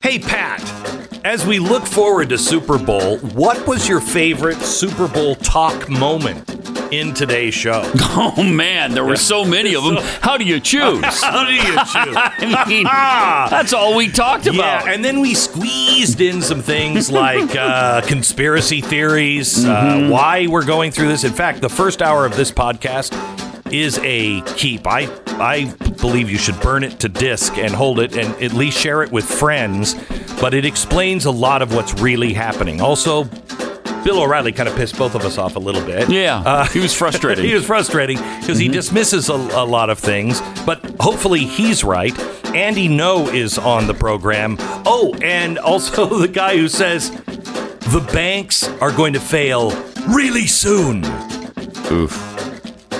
Hey, Pat, as we look forward to Super Bowl, what was your favorite Super Bowl talk moment in today's show? Oh man, there were so many of them. How do you choose? How do you choose? I mean, that's all we talked about. Yeah, and then we squeezed in some things like uh, conspiracy theories, Mm-hmm. uh, why we're going through this. In fact, the first hour of this podcast is a keep. I I believe you should burn it to disc and hold it and at least share it with friends. But it explains a lot of what's really happening. Also, Bill O'Reilly kind of pissed both of us off a little bit. yeah, he was frustrated. He was frustrating because he mm-hmm. dismisses a, a lot of things, but hopefully he's right. Andy Ngo is on the program. Oh, and also the guy who says the banks are going to fail really soon. Oof.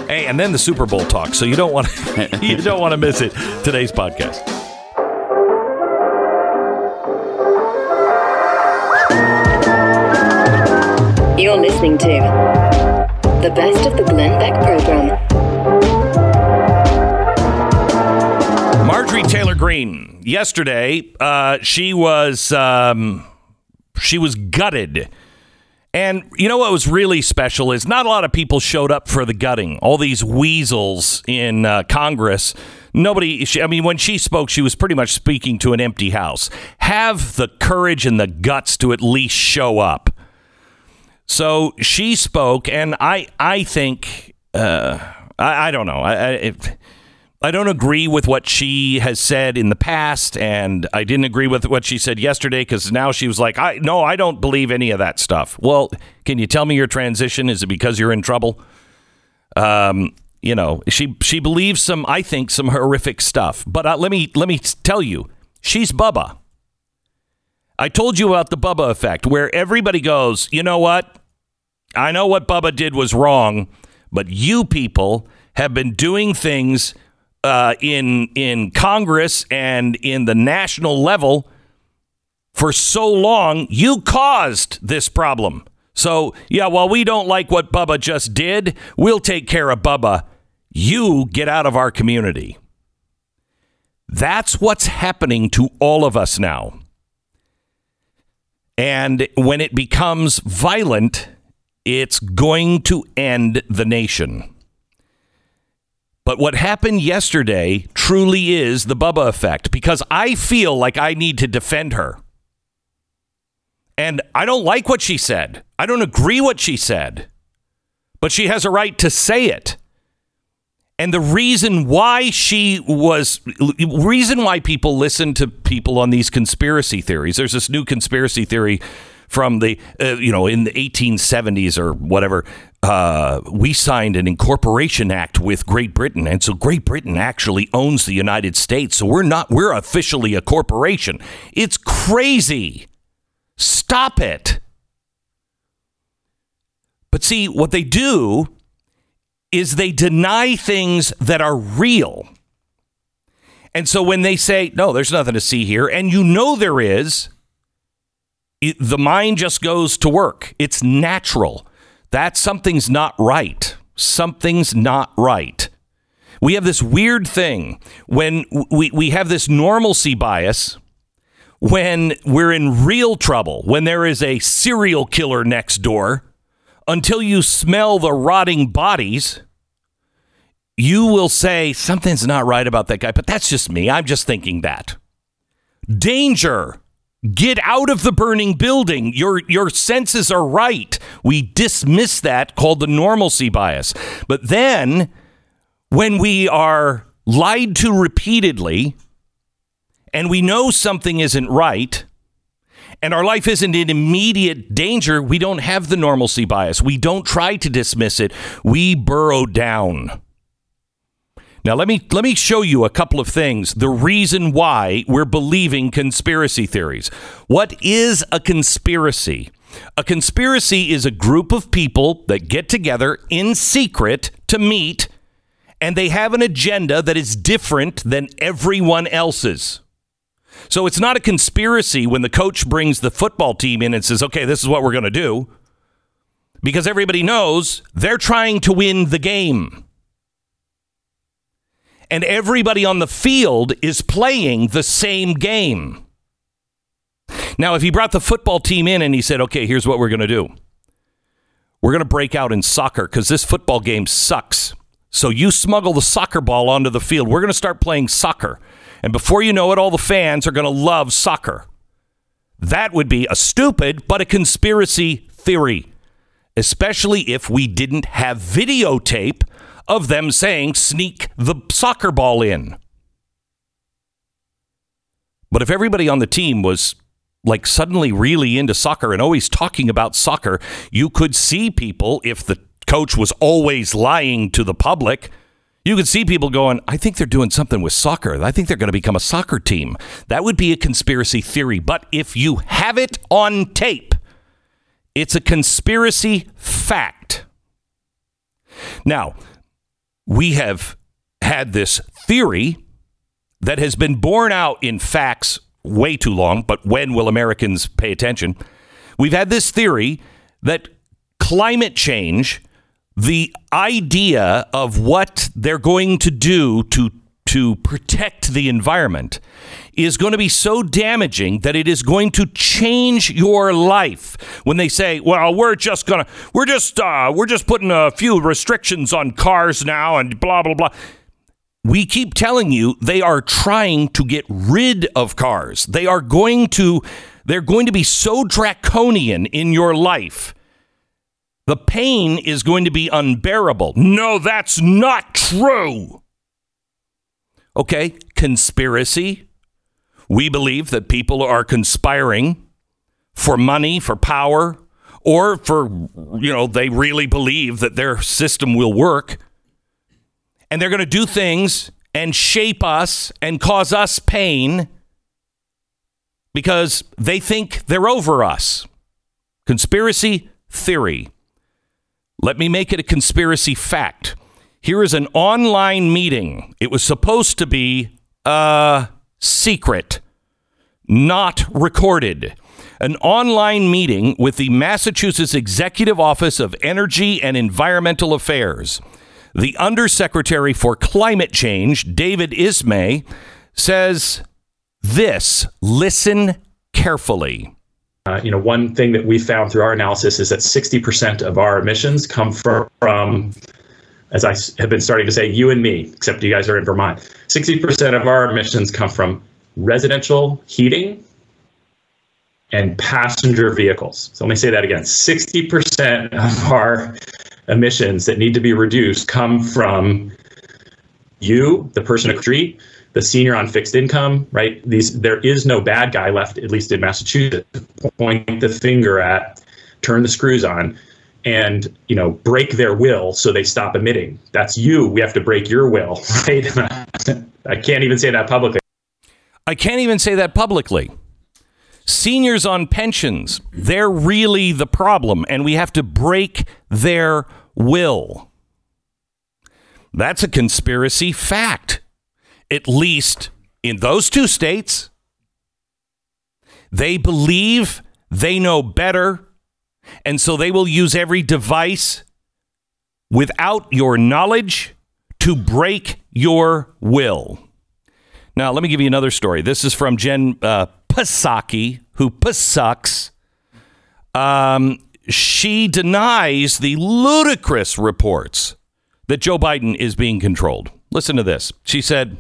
Hey, and then the Super Bowl talk. So you don't want to you don't want to miss it. Today's podcast. You're listening to the best of the Glenn Beck program. Marjorie Taylor Greene. Yesterday, uh, she was um, she was gutted. And you know what was really special is not a lot of people showed up for the gutting. All these weasels in uh, Congress. Nobody. She, I mean, when she spoke, she was pretty much speaking to an empty house. Have the courage and the guts to at least show up. So she spoke, and I I think uh, I, I don't know I. I it, I don't agree with what she has said in the past, and I didn't agree with what she said yesterday because now she was like, "I no, I don't believe any of that stuff." Well, can you tell me your transition? Is it because you're in trouble? Um, you know, she she believes some, I think, some horrific stuff. But uh, let me let me tell you, she's Bubba. I told you about the Bubba effect, where everybody goes, you know what? I know what Bubba did was wrong, but you people have been doing things uh, in in Congress and in the national level for so long. You caused this problem. So yeah, while we don't like what Bubba just did, we'll take care of Bubba. You get out of our community. That's what's happening to all of us now. And when it becomes violent, it's going to end the nation. But what happened yesterday truly is the Bubba effect because I feel like I need to defend her. And I don't like what she said. I don't agree what she said. But she has a right to say it. And the reason why she was reason why people listen to people on these conspiracy theories. There's this new conspiracy theory from the uh, you know in the 1870s or whatever. Uh, we signed an incorporation act with Great Britain, and so Great Britain actually owns the United States. So we're not we're officially a corporation. It's crazy. Stop it. But see what they do is they deny things that are real. And so when they say, no, there's nothing to see here, and you know there is, it, the mind just goes to work. It's natural. That something's not right. Something's not right. We have this weird thing when we, we have this normalcy bias when we're in real trouble, when there is a serial killer next door until you smell the rotting bodies, you will say something's not right about that guy. But that's just me. I'm just thinking that. Danger. Get out of the burning building. Your your senses are right. We dismiss that called the normalcy bias. But then when we are lied to repeatedly and we know something isn't right, and our life isn't in immediate danger, we don't have the normalcy bias. We don't try to dismiss it. We burrow down. Now let me let me show you a couple of things. The reason why we're believing conspiracy theories. What is a conspiracy? A conspiracy is a group of people that get together in secret to meet and they have an agenda that is different than everyone else's. So it's not a conspiracy when the coach brings the football team in and says, okay, this is what we're going to do. Because everybody knows they're trying to win the game. And everybody on the field is playing the same game. Now, if he brought the football team in and he said, okay, here's what we're going to do we're going to break out in soccer because this football game sucks. So you smuggle the soccer ball onto the field. We're going to start playing soccer. And before you know it, all the fans are going to love soccer. That would be a stupid but a conspiracy theory, especially if we didn't have videotape of them saying, sneak the soccer ball in. But if everybody on the team was like suddenly really into soccer and always talking about soccer, you could see people, if the coach was always lying to the public, you could see people going, I think they're doing something with soccer. I think they're going to become a soccer team. That would be a conspiracy theory. But if you have it on tape, it's a conspiracy fact. Now, we have had this theory that has been borne out in facts way too long, but when will Americans pay attention? We've had this theory that climate change, the idea of what they're going to do to to protect the environment is going to be so damaging that it is going to change your life when they say well we're just going to we're just uh, we're just putting a few restrictions on cars now and blah blah blah we keep telling you they are trying to get rid of cars. They are going to they're going to be so draconian in your life. The pain is going to be unbearable. No, that's not true. Okay, conspiracy. We believe that people are conspiring for money, for power, or for, you know, they really believe that their system will work and they're going to do things and shape us and cause us pain because they think they're over us. Conspiracy theory. Let me make it a conspiracy fact. Here is an online meeting. It was supposed to be a secret, not recorded. An online meeting with the Massachusetts Executive Office of Energy and Environmental Affairs. The Undersecretary for Climate Change, David Ismay, says this listen carefully. Uh, you know, one thing that we found through our analysis is that 60% of our emissions come from, from, as I have been starting to say, you and me, except you guys are in Vermont. 60% of our emissions come from residential heating and passenger vehicles. So let me say that again 60% of our emissions that need to be reduced come from you, the person across the street, the senior on fixed income, right? These there is no bad guy left, at least in Massachusetts. Point the finger at, turn the screws on, and you know break their will so they stop emitting. That's you. We have to break your will, right? I can't even say that publicly. I can't even say that publicly. Seniors on pensions, they're really the problem, and we have to break their will. That's a conspiracy fact, at least in those two states. They believe they know better, and so they will use every device without your knowledge to break your will. Now, let me give you another story. This is from Jen uh, Psaki, who Psucks. Um, she denies the ludicrous reports that Joe Biden is being controlled. Listen to this. She said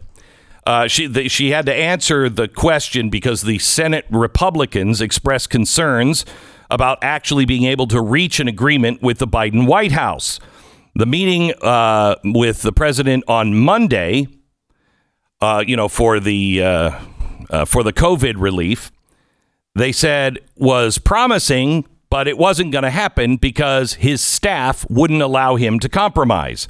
uh, she the, she had to answer the question because the Senate Republicans expressed concerns about actually being able to reach an agreement with the Biden White House. The meeting uh, with the president on Monday, uh, you know, for the uh, uh, for the COVID relief, they said was promising, but it wasn't going to happen because his staff wouldn't allow him to compromise.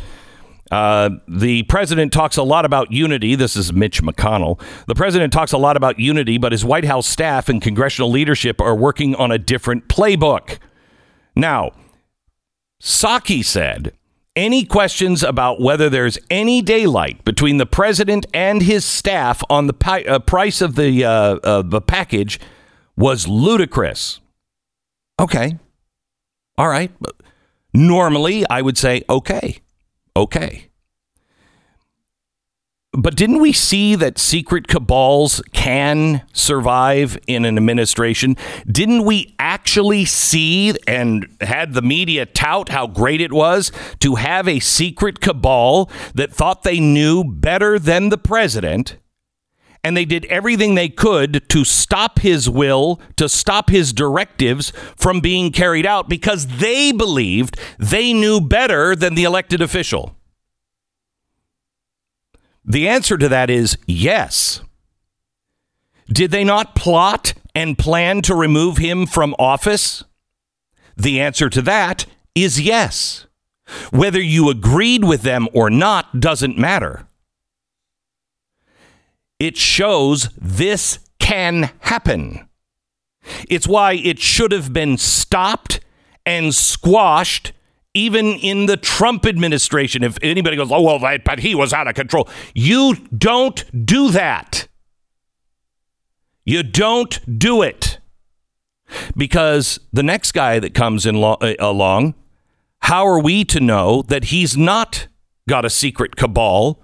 Uh, the president talks a lot about unity. This is Mitch McConnell. The president talks a lot about unity, but his White House staff and congressional leadership are working on a different playbook. Now, Psaki said any questions about whether there's any daylight between the president and his staff on the pi- uh, price of the uh, uh, the package was ludicrous. Okay, all right. Normally, I would say okay, okay. but didn't we see that secret cabals can survive in an administration? Didn't we actually see and had the media tout how great it was to have a secret cabal that thought they knew better than the president? And they did everything they could to stop his will, to stop his directives from being carried out because they believed they knew better than the elected official. The answer to that is yes. Did they not plot and plan to remove him from office? The answer to that is yes. Whether you agreed with them or not doesn't matter. It shows this can happen. It's why it should have been stopped and squashed even in the Trump administration, if anybody goes, oh, well, but he was out of control. You don't do that. You don't do it. Because the next guy that comes in lo- uh, along, how are we to know that he's not got a secret cabal?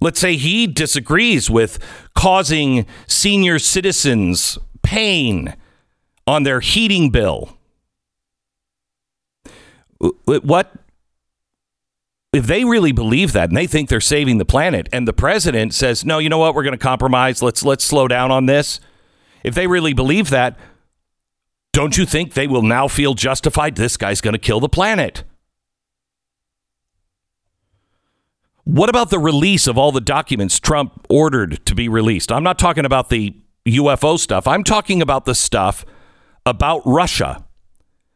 Let's say he disagrees with causing senior citizens pain on their heating bill. Uh, uh, what if they really believe that and they think they're saving the planet and the president says no you know what? We're going to compromise. Let's let's slow down on this. If they really believe that don't you think they will now feel justified? This guy's going to kill the planet what about the release of all the documents trump ordered to be released i'm not talking about the ufo stuff i'm talking about the stuff about russia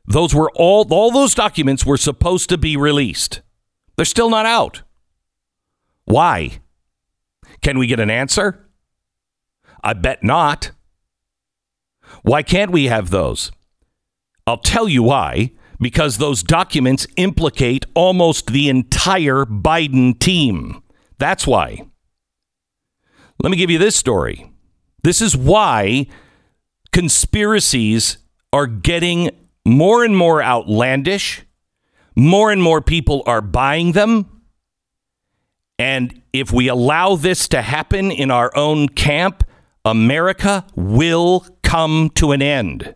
those were all all those documents were supposed to be released. They're still not out. Why? Can we get an answer? I bet not. Why can't we have those? I'll tell you why. Because those documents implicate almost the entire Biden team. That's why. Let me give you this story. This is why conspiracies are getting more and more outlandish. More and more people are buying them. And if we allow this to happen in our own camp, America will come to an end.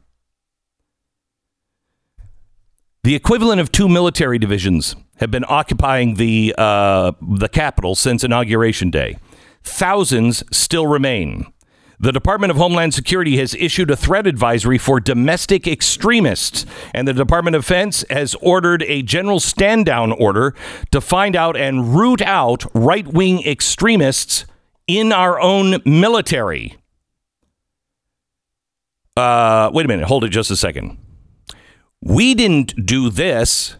The equivalent of two military divisions have been occupying the uh, the capital since inauguration day. Thousands still remain. The Department of Homeland Security has issued a threat advisory for domestic extremists, and the Department of Defense has ordered a general stand down order to find out and root out right wing extremists in our own military. Uh, wait a minute, hold it just a second. We didn't do this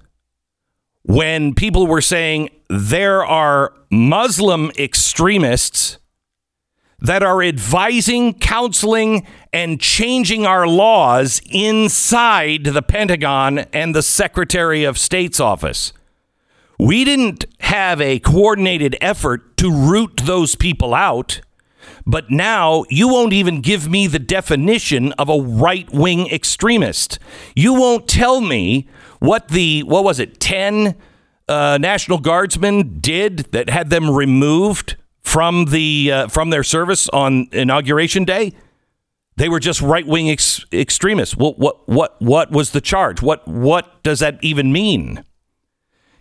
when people were saying there are Muslim extremists that are advising, counseling, and changing our laws inside the Pentagon and the Secretary of State's office. We didn't have a coordinated effort to root those people out, but now you won't even give me the definition of a right wing extremist. You won't tell me what the, what was it, 10 uh, National Guardsmen did that had them removed from the uh, from their service on inauguration day. They were just right wing ex- extremists. Well, what what what was the charge? What what does that even mean?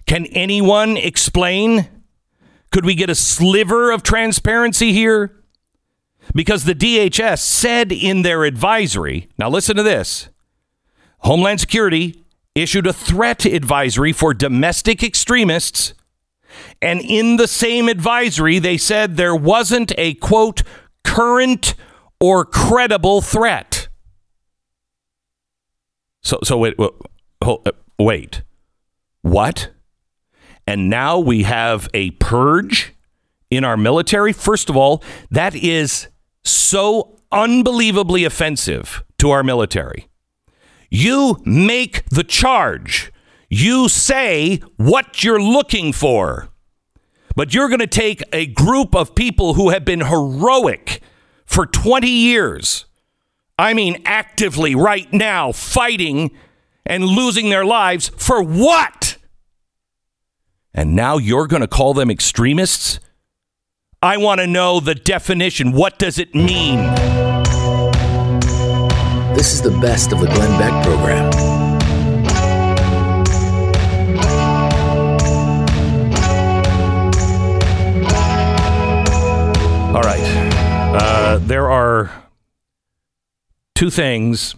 Can anyone explain? Could we get a sliver of transparency here? Because the DHS said in their advisory, now listen to this Homeland Security issued a threat advisory for domestic extremists and in the same advisory, they said there wasn't a quote, current or credible threat. So, so wait, uh, wait, what? And now we have a purge in our military. First of all, that is so unbelievably offensive to our military. You make the charge. You say what you're looking for. But you're going to take a group of people who have been heroic for 20 years. I mean, actively right now fighting and losing their lives for what? And now you're going to call them extremists? I want to know the definition. What does it mean? This is the best of the Glenn Beck program. All right. Uh, there are two things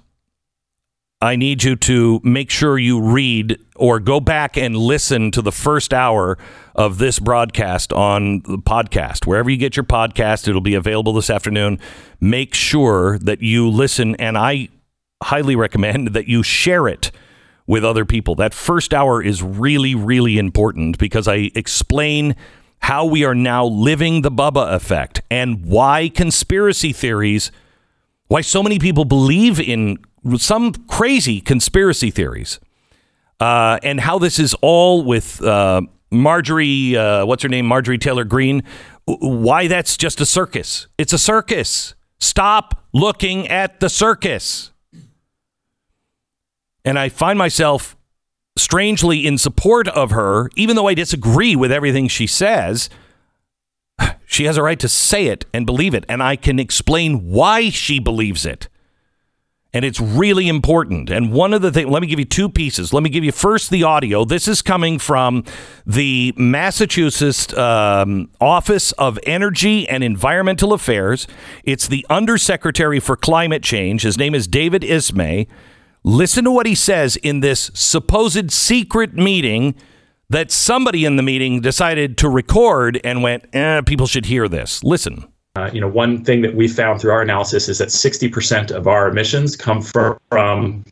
I need you to make sure you read or go back and listen to the first hour of this broadcast on the podcast. Wherever you get your podcast, it'll be available this afternoon. Make sure that you listen, and I highly recommend that you share it with other people. That first hour is really, really important because I explain how we are now living the Bubba effect and why conspiracy theories, why so many people believe in some crazy conspiracy theories, uh, and how this is all with uh, Marjorie, uh, what's her name, Marjorie Taylor Greene, why that's just a circus. It's a circus. Stop looking at the circus. And I find myself strangely in support of her, even though I disagree with everything she says. She has a right to say it and believe it, and I can explain why she believes it. And it's really important. And one of the things, let me give you two pieces. Let me give you first the audio. This is coming from the Massachusetts um, Office of Energy and Environmental Affairs. It's the Undersecretary for Climate Change. His name is David Ismay. Listen to what he says in this supposed secret meeting that somebody in the meeting decided to record and went, eh, people should hear this. Listen. Uh, you know, one thing that we found through our analysis is that 60% of our emissions come from, from,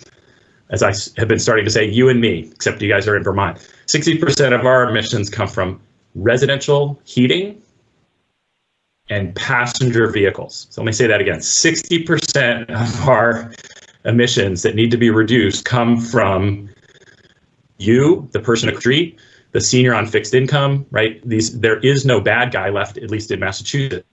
as I have been starting to say, you and me, except you guys are in Vermont. 60% of our emissions come from residential heating and passenger vehicles. So let me say that again 60% of our emissions that need to be reduced come from you, the person across the street, the senior on fixed income, right? These there is no bad guy left, at least in Massachusetts.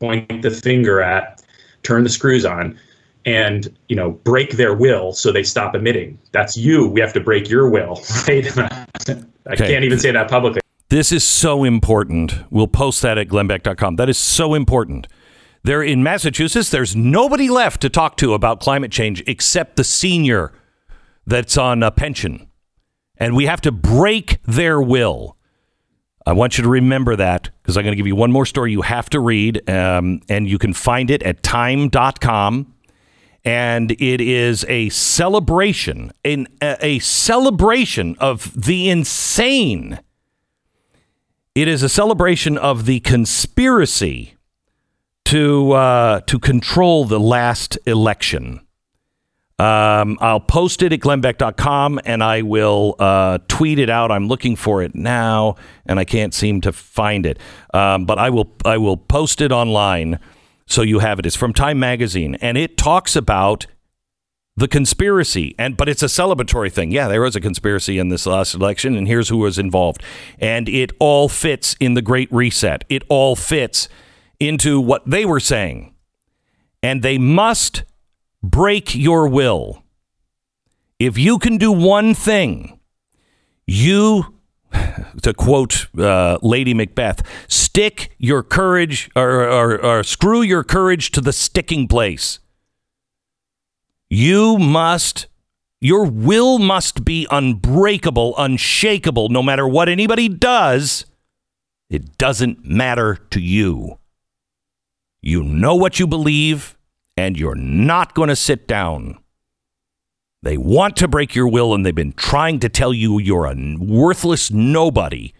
Point the finger at, turn the screws on, and you know break their will so they stop emitting. That's you. We have to break your will, right? I Okay. can't even say that publicly. This is so important. We'll post that at glennbeck.com. That is so important. There in Massachusetts, there's nobody left to talk to about climate change except the senior that's on a pension. And we have to break their will. I want you to remember that because I'm going to give you one more story you have to read, um, and you can find it at time.com. And it is a celebration, in, a, a celebration of the insane. It is a celebration of the conspiracy to uh, to control the last election. Um, I'll post it at glennbeck.com and I will uh, tweet it out. I'm looking for it now and I can't seem to find it. Um, but I will I will post it online so you have it. It's from Time Magazine and it talks about the conspiracy and but it's a celebratory thing. Yeah, there was a conspiracy in this last election and here's who was involved. And it all fits in the great reset. It all fits into what they were saying. And they must break your will. If you can do one thing, you, to quote uh, Lady Macbeth, stick your courage or, or, or screw your courage to the sticking place. You must, your will must be unbreakable, unshakable, no matter what anybody does. It doesn't matter to you. You know what you believe, and you're not going to sit down. They want to break your will, and they've been trying to tell you you're a worthless nobody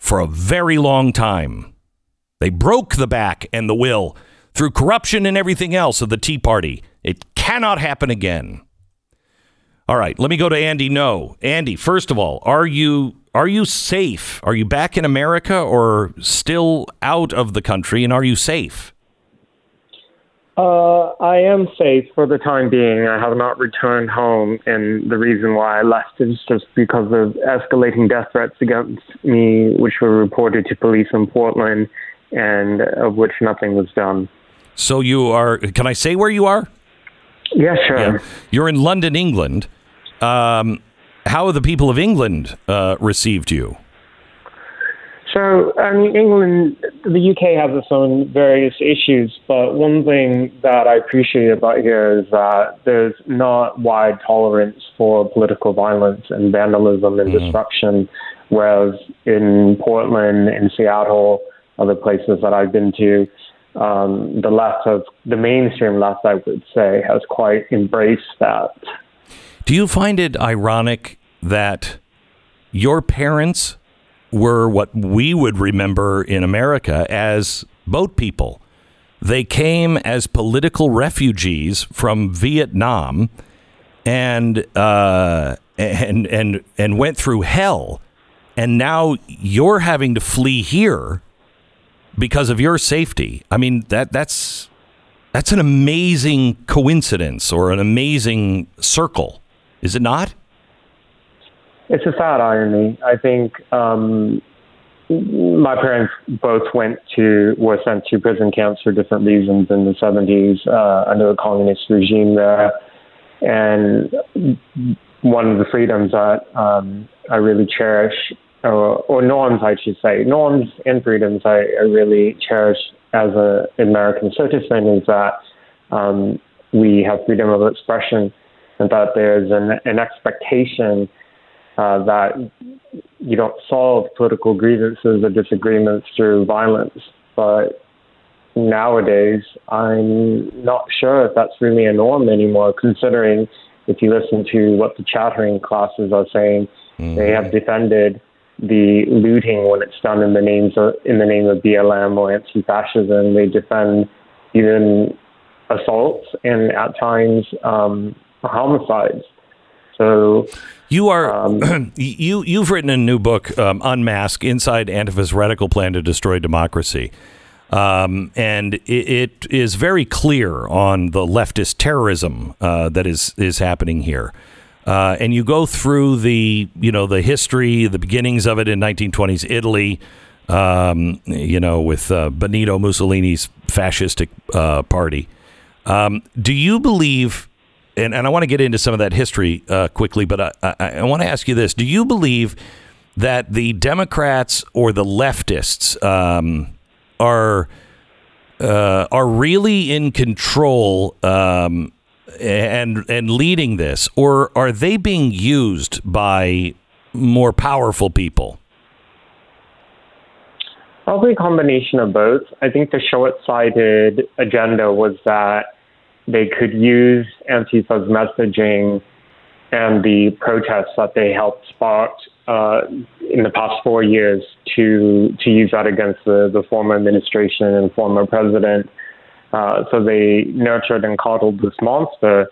for a very long time. They broke the back and the will through corruption and everything else of the Tea Party. It cannot happen again. All right, let me go to Andy. Ngo, Andy. First of all, are you are you safe? Are you back in America or still out of the country? And are you safe? Uh, I am safe for the time being. I have not returned home, and the reason why I left is just because of escalating death threats against me, which were reported to police in Portland, and of which nothing was done. So you are. Can I say where you are? Yeah, sure. Yeah. You're in London, England. Um, how have the people of England uh, received you? So, I mean, England, the UK has its own various issues, but one thing that I appreciate about here is that there's not wide tolerance for political violence and vandalism and Mm-hmm. disruption, whereas in Portland, in Seattle, other places that I've been to, um, the left has, the mainstream left, I would say, has quite embraced that. Do you find it ironic that your parents were what we would remember in America as boat people? They came as political refugees from Vietnam and uh, and and and went through hell, and now you're having to flee here because of your safety. I mean that that's that's an amazing coincidence or an amazing circle, is it not? It's a sad irony. I think um, my parents both went to were sent to prison camps for different reasons in the 70s uh, under the communist regime there, and one of the freedoms that um, I really cherish, or, or norms I should say, norms and freedoms I, I really cherish as an American citizen is that um, we have freedom of expression and that there's an, an expectation uh, that you don't solve political grievances or disagreements through violence. But nowadays, I'm not sure if that's really a norm anymore, considering if you listen to what the chattering classes are saying, they have defended the looting when it's done in the names of, in the name of BLM or anti-fascism. They defend even assaults and at times um, homicides. So You are you you've written a new book, um, Unmask: Inside Antifa's Radical Plan to Destroy Democracy, um, and it, it is very clear on the leftist terrorism uh, that is is happening here. Uh, and you go through the you know the history, the beginnings of it in 1920s Italy, um, you know, with uh, Benito Mussolini's fascistic uh, party. Um, do you believe, and, and I want to get into some of that history uh, quickly, but I, I, I want to ask you this. Do you believe that the Democrats or the leftists um, are uh, are really in control um, and and leading this, or are they being used by more powerful people? Probably a combination of both. I think the short sighted agenda was that they could use Antifa's messaging and the protests that they helped spark uh, in the past four years to to use that against the, the former administration and former president. Uh, so they nurtured and coddled this monster.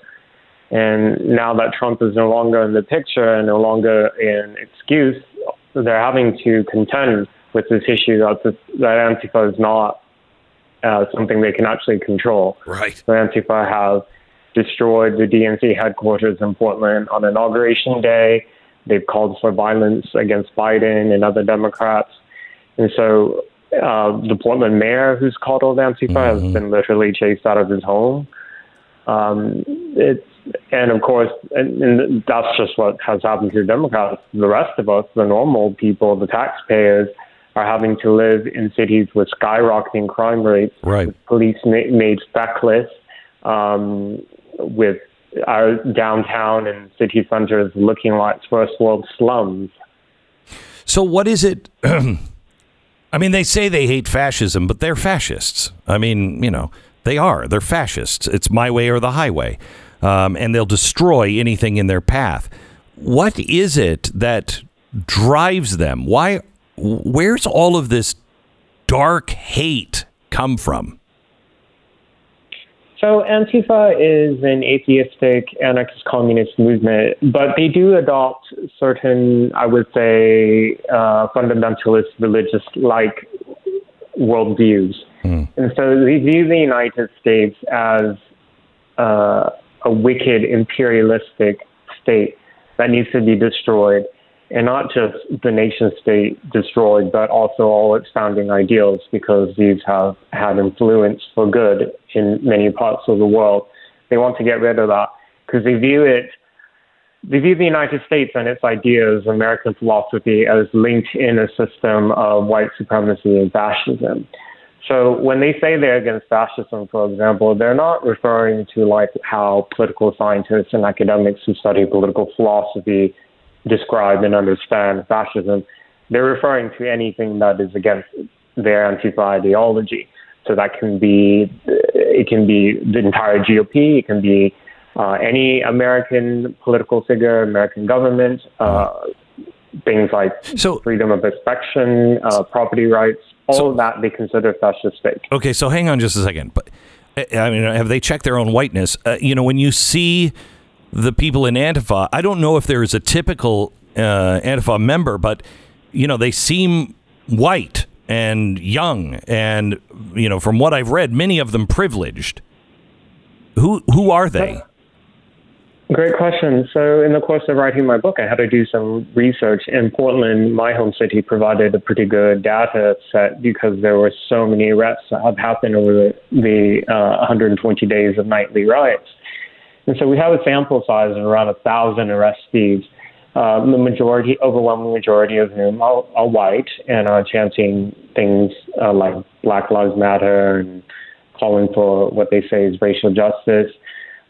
And now that Trump is no longer in the picture and no longer an excuse, they're having to contend with this issue that, that Antifa is not uh, something they can actually control. Right. So Antifa have destroyed the DNC headquarters in Portland on Inauguration Day. They've called for violence against Biden and other Democrats. And so uh, the Portland mayor, who's coddled Antifa, has been literally chased out of his home. Um, it's and of course, and, and that's just what has happened to Democrats. The rest of us, the normal people, the taxpayers, are having to live in cities with skyrocketing crime rates, Right. police ma- made feckless, um, with our downtown and city centers looking like first world slums. So what is it? I mean, they say they hate fascism, but they're fascists. I mean, you know, they are. They're fascists. It's my way or the highway, um, and they'll destroy anything in their path. What is it that drives them? Why? Where's all of this dark hate come from? So Antifa is an atheistic anarchist communist movement, but they do adopt certain, I would say, uh, fundamentalist religious-like worldviews. And so they view the United States as uh, a wicked imperialistic state that needs to be destroyed, and not just the nation state destroyed, but also all its founding ideals, because these have had influence for good in many parts of the world. They want to get rid of that because they view it they view the United States and its ideas, American philosophy, as linked in a system of white supremacy and fascism. So when they say they're against fascism, for example, they're not referring to like how political scientists and academics who study political philosophy describe and understand fascism. They're referring to anything that is against their Antifa ideology. So that can be it can be the entire GOP, it can be uh, any American political figure, American government, uh, things like So- freedom of expression, uh, property rights, all So- of that they consider fascistic. Okay, so hang on just a second. But uh, I mean, have they checked their own whiteness? Uh, you know, when you see the people in Antifa, I don't know if there is a typical uh, Antifa member, but you know, they seem white and young, and you know, from what I've read, many of them privileged. Who who are they? Great question. So, in the course of writing my book, I had to do some research. And Portland, my home city, provided a pretty good data set because there were so many arrests that have happened over the, the uh, 120 days of nightly riots. And so we have a sample size of around a thousand arrestees. Uh, the majority, overwhelming majority of whom are, are white and are chanting things uh, like Black Lives Matter and calling for what they say is racial justice.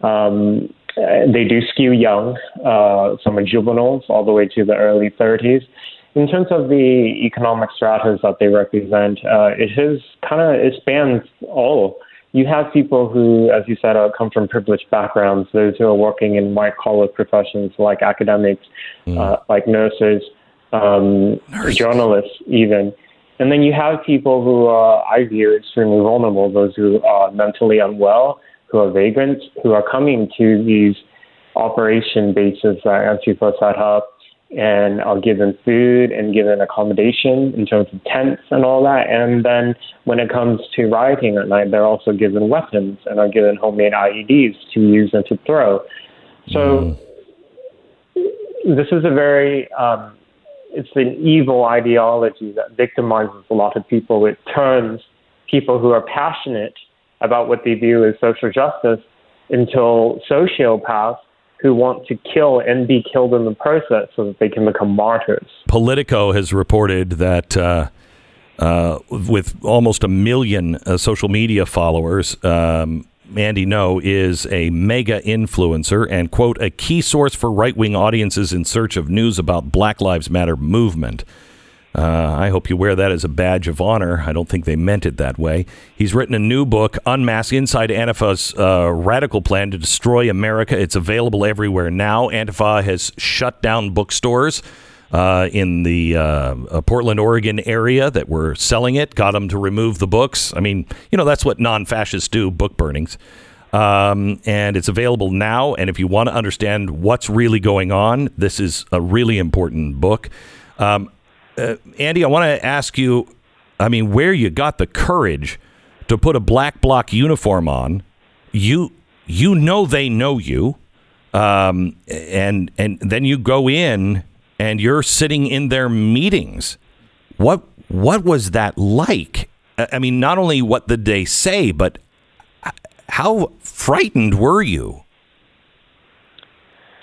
Um, they do skew young. Uh, some are juveniles all the way to the early 30s. In terms of the economic stratas that they represent, uh, kind of it spans all. You have people who, as you said, uh, come from privileged backgrounds. Those who are working in white collar professions like academics, uh, like nurses, um, journalists, even. And then you have people who are, I view, extremely vulnerable. Those who are mentally unwell, who are vagrants, who are coming to these operation bases that Antifa set up and are given food and given accommodation in terms of tents and all that. And then when it comes to rioting at night, they're also given weapons and are given homemade IEDs to use and to throw. So this is a very um, it's an evil ideology that victimizes a lot of people. It turns people who are passionate about what they view as social justice into sociopaths who want to kill and be killed in the process so that they can become martyrs. Politico has reported that uh, uh, with almost a million uh, social media followers, um, Andy Ngo is a mega influencer and, quote, a key source for right wing audiences in search of news about Black Lives Matter movement. Uh, I hope you wear that as a badge of honor. I don't think they meant it that way. He's written a new book, Unmask Inside Antifa's uh, Radical Plan to Destroy America. It's available everywhere now. Antifa has shut down bookstores uh, in the uh, uh, Portland, Oregon area that were selling it, got them to remove the books. I mean, you know, that's what non fascists do book burnings. Um, and it's available now. And if you want to understand what's really going on, this is a really important book. Um, uh, Andy, I want to ask you I mean, where you got the courage to put a black bloc uniform on, you you know they know you, um, and and then you go in and you're sitting in their meetings. What what was that like? I I mean, not only what did they say, but how frightened were you?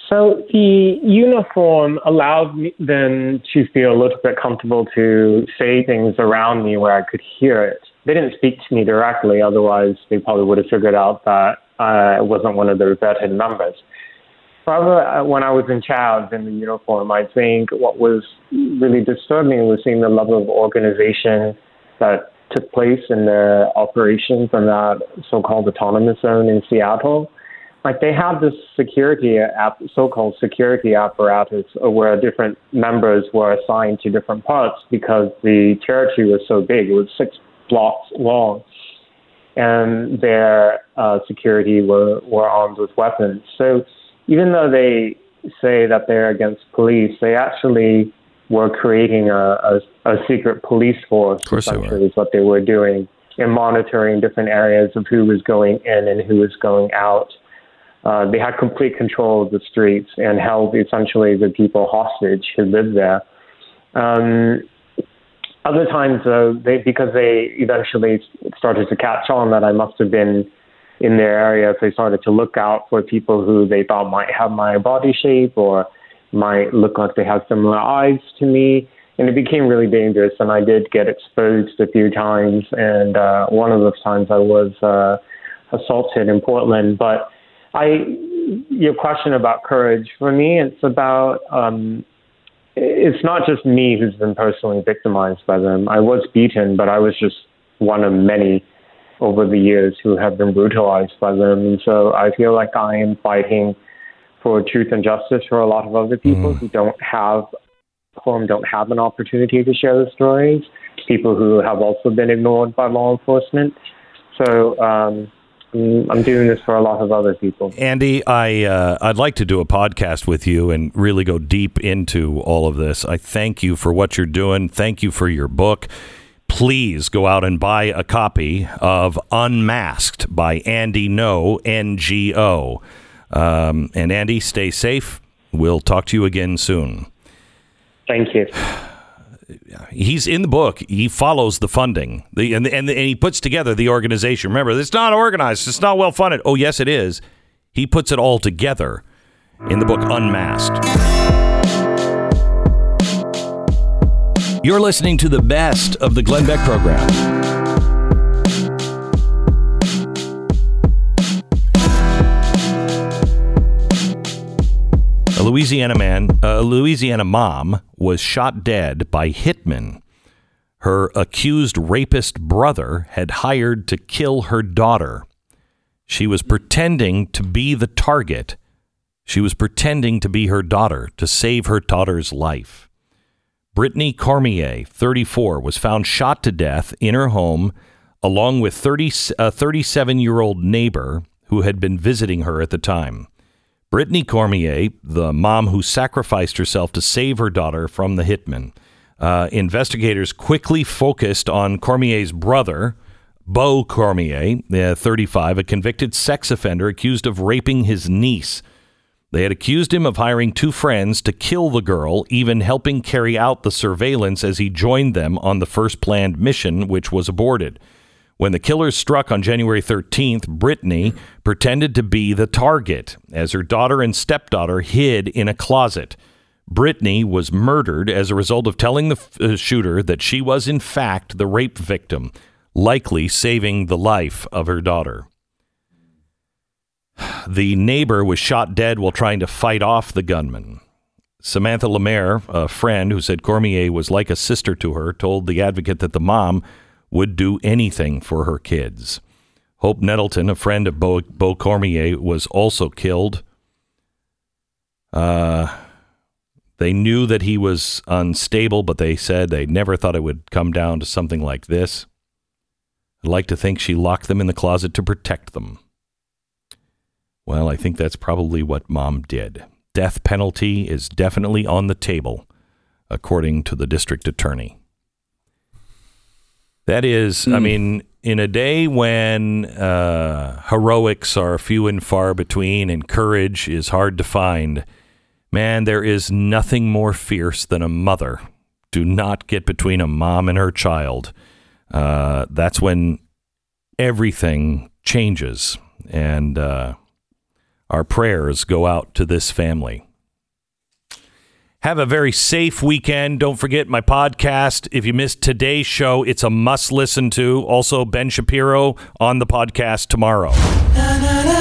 So the uniform allowed me then to feel a little bit comfortable to say things around me where I could hear it. They didn't speak to me directly, otherwise they probably would have figured out that I wasn't one of their vetted members. However, uh, when I was in CHAZ in the uniform, I think what was really disturbing was seeing the level of organization that took place in the operations in that so-called autonomous zone in Seattle like they had this security app, so-called security apparatus where different members were assigned to different parts because the territory was so big. It was six blocks long, and their uh, security were, were armed with weapons. So even though they say that they're against police, they actually were creating a, a, a secret police force. Of course they were. is what they were doing in monitoring different areas of who was going in and who was going out. Uh, they had complete control of the streets and held essentially the people hostage who lived there. Um, other times, though, they because they eventually started to catch on that I must have been in their area, they started to look out for people who they thought might have my body shape or might look like they have similar eyes to me. And it became really dangerous. And I did get exposed a few times. And uh, one of those times I was uh, assaulted in Portland. But I, your question about courage, for me, it's about, um, it's not just me who's been personally victimized by them. I was beaten, but I was just one of many over the years who have been brutalized by them. And so I feel like I am fighting for truth and justice for a lot of other people mm. who don't have whom don't have an opportunity to share the stories, people who have also been ignored by law enforcement. So um, I'm doing this for a lot of other people. Andy, I uh, I'd like to do a podcast with you and really go deep into all of this. I thank you for what you're doing. Thank you for your book please go out and buy a copy of Unmasked by Andy Ngo, N G O. Um, and Andy, stay safe. We'll talk to you again soon. Thank you. He's in the book. He follows the funding, the, and, and, and he puts together the organization. Remember, it's not organized. It's not well funded. Oh, yes, it is. He puts it all together in the book Unmasked. You're listening to the best of the Glenn Beck program. Louisiana man, a Louisiana mom was shot dead by hitmen. Her accused rapist brother had hired to kill her daughter. She was pretending to be the target. She was pretending to be her daughter to save her daughter's life. Brittany Cormier, 34, was found shot to death in her home along with 30, uh, a 37 year old neighbor who had been visiting her at the time. Brittany Cormier, the mom who sacrificed herself to save her daughter from the hitman. Uh, investigators quickly focused on Cormier's brother, Beau Cormier, uh, 35, a convicted sex offender accused of raping his niece. They had accused him of hiring two friends to kill the girl, even helping carry out the surveillance as he joined them on the first planned mission, which was aborted. When the killers struck on January 13th, Brittany pretended to be the target as her daughter and stepdaughter hid in a closet. Brittany was murdered as a result of telling the uh, shooter that she was, in fact, the rape victim, likely saving the life of her daughter. The neighbor was shot dead while trying to fight off the gunman. Samantha Lemaire, a friend who said Cormier was like a sister to her, told the advocate that the mom would do anything for her kids. Hope Nettleton, a friend of Beau, Beau Cormier, was also killed. Uh, they knew that he was unstable, but they said they never thought it would come down to something like this. I'd like to think she locked them in the closet to protect them. Well, I think that's probably what mom did. Death penalty is definitely on the table, according to the district attorney. That is, mm. I hmm. mean, in a day when uh, heroics are few and far between and courage is hard to find, man, there is nothing more fierce than a mother. Do not get between a mom and her child. Uh, that's when everything changes. And, uh, our prayers go out to this family. Have a very safe weekend. Don't forget my podcast. If you missed today's show, it's a must listen to. Also, Ben Shapiro on the podcast tomorrow. Na, na, na.